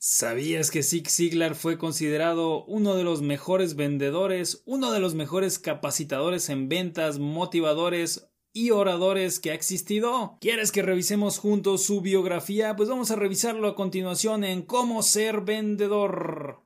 ¿Sabías que Zig Ziglar fue considerado uno de los mejores vendedores, uno de los mejores capacitadores en ventas, motivadores y oradores que ha existido? ¿Quieres que revisemos juntos su biografía? Pues vamos a revisarlo a continuación en Cómo ser vendedor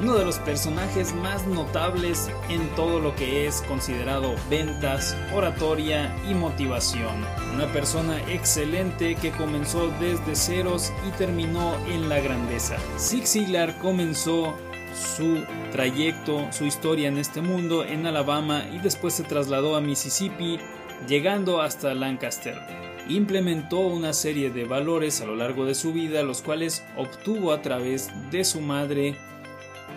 uno de los personajes más notables en todo lo que es considerado ventas, oratoria y motivación. Una persona excelente que comenzó desde ceros y terminó en la grandeza. Zig Ziglar comenzó su trayecto, su historia en este mundo en Alabama y después se trasladó a Mississippi, llegando hasta Lancaster implementó una serie de valores a lo largo de su vida, los cuales obtuvo a través de su madre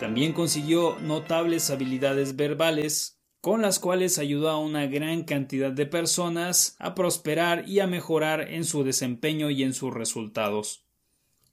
también consiguió notables habilidades verbales, con las cuales ayudó a una gran cantidad de personas a prosperar y a mejorar en su desempeño y en sus resultados.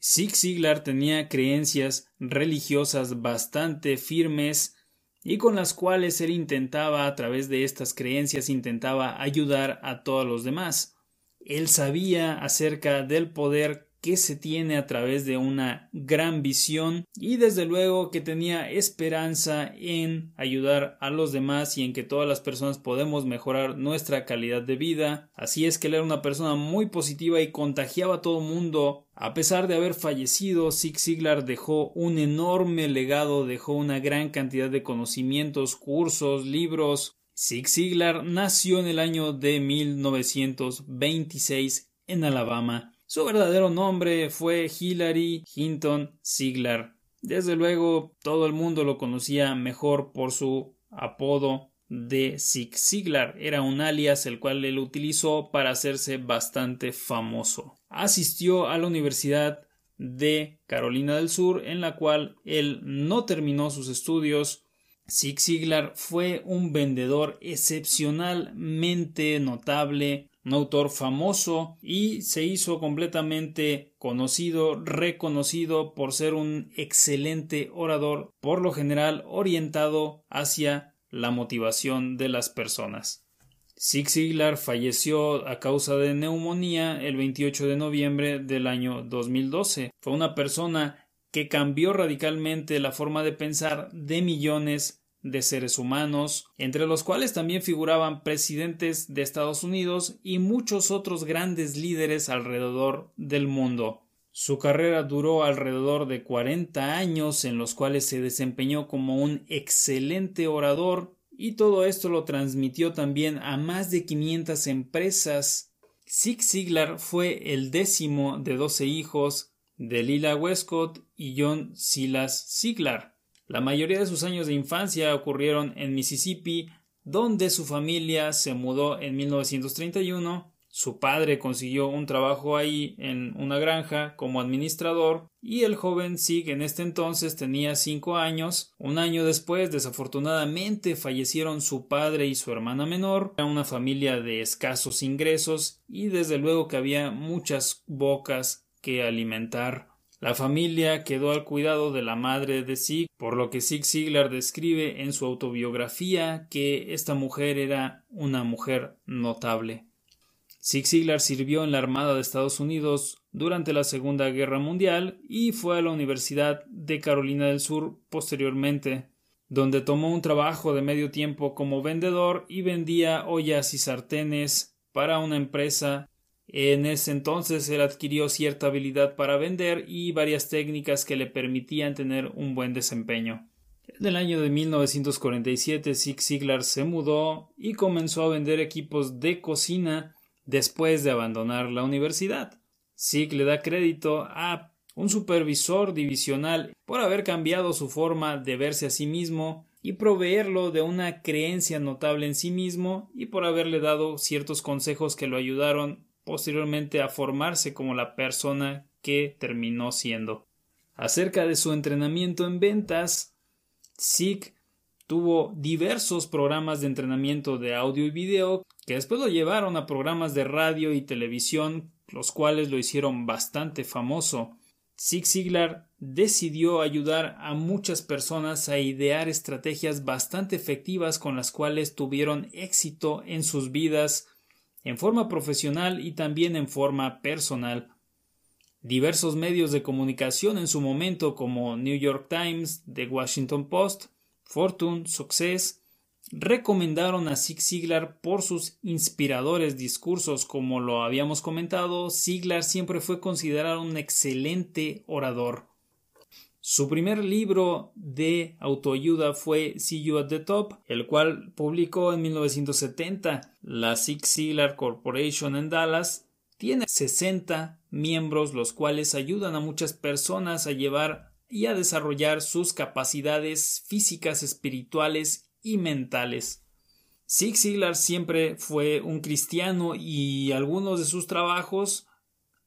Zig Ziglar tenía creencias religiosas bastante firmes y con las cuales él intentaba a través de estas creencias intentaba ayudar a todos los demás. Él sabía acerca del poder que se tiene a través de una gran visión y desde luego que tenía esperanza en ayudar a los demás y en que todas las personas podemos mejorar nuestra calidad de vida. Así es que él era una persona muy positiva y contagiaba a todo mundo. A pesar de haber fallecido, Zig Ziglar dejó un enorme legado, dejó una gran cantidad de conocimientos, cursos, libros. Zig Ziglar nació en el año de 1926 en Alabama su verdadero nombre fue Hilary Hinton Ziegler. Desde luego, todo el mundo lo conocía mejor por su apodo de Zig Ziglar. Era un alias el cual él utilizó para hacerse bastante famoso. Asistió a la Universidad de Carolina del Sur, en la cual él no terminó sus estudios. Zig Ziglar fue un vendedor excepcionalmente notable un autor famoso y se hizo completamente conocido, reconocido por ser un excelente orador, por lo general orientado hacia la motivación de las personas. Zig Ziglar falleció a causa de neumonía el 28 de noviembre del año 2012. Fue una persona que cambió radicalmente la forma de pensar de millones de seres humanos, entre los cuales también figuraban presidentes de Estados Unidos y muchos otros grandes líderes alrededor del mundo. Su carrera duró alrededor de 40 años en los cuales se desempeñó como un excelente orador y todo esto lo transmitió también a más de 500 empresas. Zig Ziglar fue el décimo de 12 hijos de Lila Westcott y John Silas Ziglar. La mayoría de sus años de infancia ocurrieron en Mississippi, donde su familia se mudó en 1931. Su padre consiguió un trabajo ahí en una granja como administrador y el joven Sig en este entonces tenía cinco años. Un año después, desafortunadamente, fallecieron su padre y su hermana menor. Era una familia de escasos ingresos y desde luego que había muchas bocas que alimentar. La familia quedó al cuidado de la madre de Zig, por lo que Zig Ziglar describe en su autobiografía que esta mujer era una mujer notable. Zig Ziglar sirvió en la Armada de Estados Unidos durante la Segunda Guerra Mundial y fue a la Universidad de Carolina del Sur posteriormente, donde tomó un trabajo de medio tiempo como vendedor y vendía ollas y sartenes para una empresa en ese entonces él adquirió cierta habilidad para vender y varias técnicas que le permitían tener un buen desempeño. En el año de 1947 Zig Ziglar se mudó y comenzó a vender equipos de cocina después de abandonar la universidad. Zig le da crédito a un supervisor divisional por haber cambiado su forma de verse a sí mismo y proveerlo de una creencia notable en sí mismo y por haberle dado ciertos consejos que lo ayudaron posteriormente a formarse como la persona que terminó siendo. Acerca de su entrenamiento en ventas, Zig tuvo diversos programas de entrenamiento de audio y video que después lo llevaron a programas de radio y televisión, los cuales lo hicieron bastante famoso. Zig Ziglar decidió ayudar a muchas personas a idear estrategias bastante efectivas con las cuales tuvieron éxito en sus vidas en forma profesional y también en forma personal. Diversos medios de comunicación en su momento como New York Times, The Washington Post, Fortune, Success, recomendaron a Zig Ziglar por sus inspiradores discursos. Como lo habíamos comentado, Ziglar siempre fue considerado un excelente orador. Su primer libro de autoayuda fue See You at the Top, el cual publicó en 1970. La Zig Ziglar Corporation en Dallas tiene 60 miembros los cuales ayudan a muchas personas a llevar y a desarrollar sus capacidades físicas, espirituales y mentales. Zig Ziglar siempre fue un cristiano y algunos de sus trabajos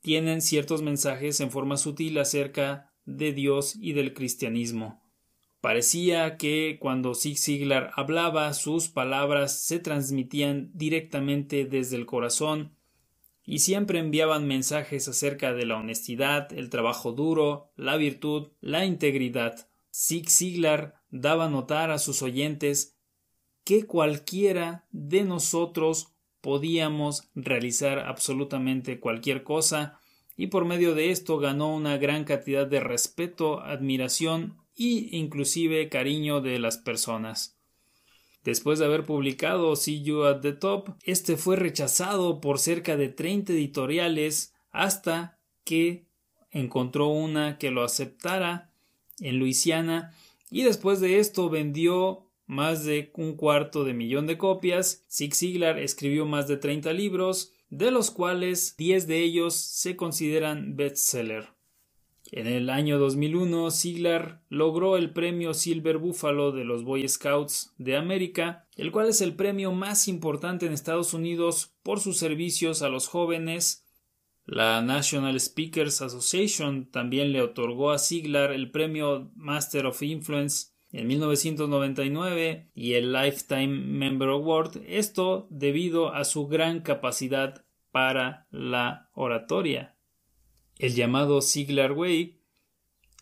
tienen ciertos mensajes en forma sutil acerca de Dios y del cristianismo. Parecía que cuando Zig Ziglar hablaba sus palabras se transmitían directamente desde el corazón y siempre enviaban mensajes acerca de la honestidad, el trabajo duro, la virtud, la integridad. Zig Ziglar daba a notar a sus oyentes que cualquiera de nosotros podíamos realizar absolutamente cualquier cosa y por medio de esto ganó una gran cantidad de respeto, admiración e inclusive cariño de las personas. Después de haber publicado See You at the Top, este fue rechazado por cerca de 30 editoriales hasta que encontró una que lo aceptara en Luisiana y después de esto vendió más de un cuarto de millón de copias. Zig Ziglar escribió más de 30 libros, de los cuales 10 de ellos se consideran bestseller. En el año 2001, Siglar logró el premio Silver Buffalo de los Boy Scouts de América, el cual es el premio más importante en Estados Unidos por sus servicios a los jóvenes. La National Speakers Association también le otorgó a Siglar el premio Master of Influence en 1999 y el Lifetime Member Award, esto debido a su gran capacidad para la oratoria el llamado Siglar Way,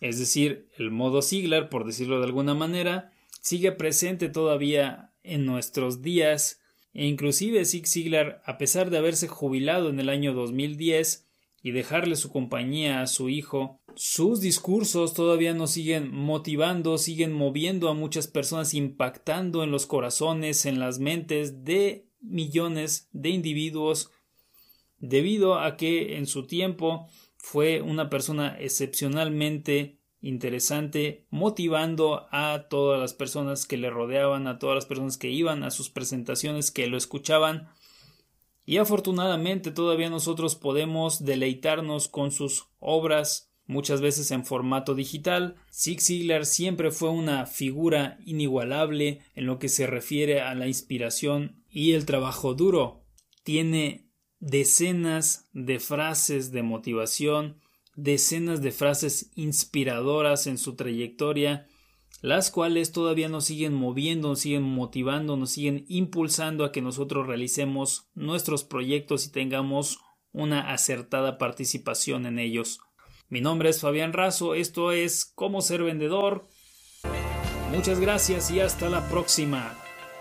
es decir, el modo Siglar, por decirlo de alguna manera, sigue presente todavía en nuestros días. E inclusive Zig Ziglar, a pesar de haberse jubilado en el año 2010 y dejarle su compañía a su hijo, sus discursos todavía nos siguen motivando, siguen moviendo a muchas personas, impactando en los corazones, en las mentes de millones de individuos, debido a que en su tiempo fue una persona excepcionalmente interesante, motivando a todas las personas que le rodeaban, a todas las personas que iban a sus presentaciones, que lo escuchaban. Y afortunadamente todavía nosotros podemos deleitarnos con sus obras, muchas veces en formato digital. Zig Ziglar siempre fue una figura inigualable en lo que se refiere a la inspiración y el trabajo duro. Tiene decenas de frases de motivación, decenas de frases inspiradoras en su trayectoria, las cuales todavía nos siguen moviendo, nos siguen motivando, nos siguen impulsando a que nosotros realicemos nuestros proyectos y tengamos una acertada participación en ellos. Mi nombre es Fabián Razo, esto es Cómo ser vendedor. Muchas gracias y hasta la próxima.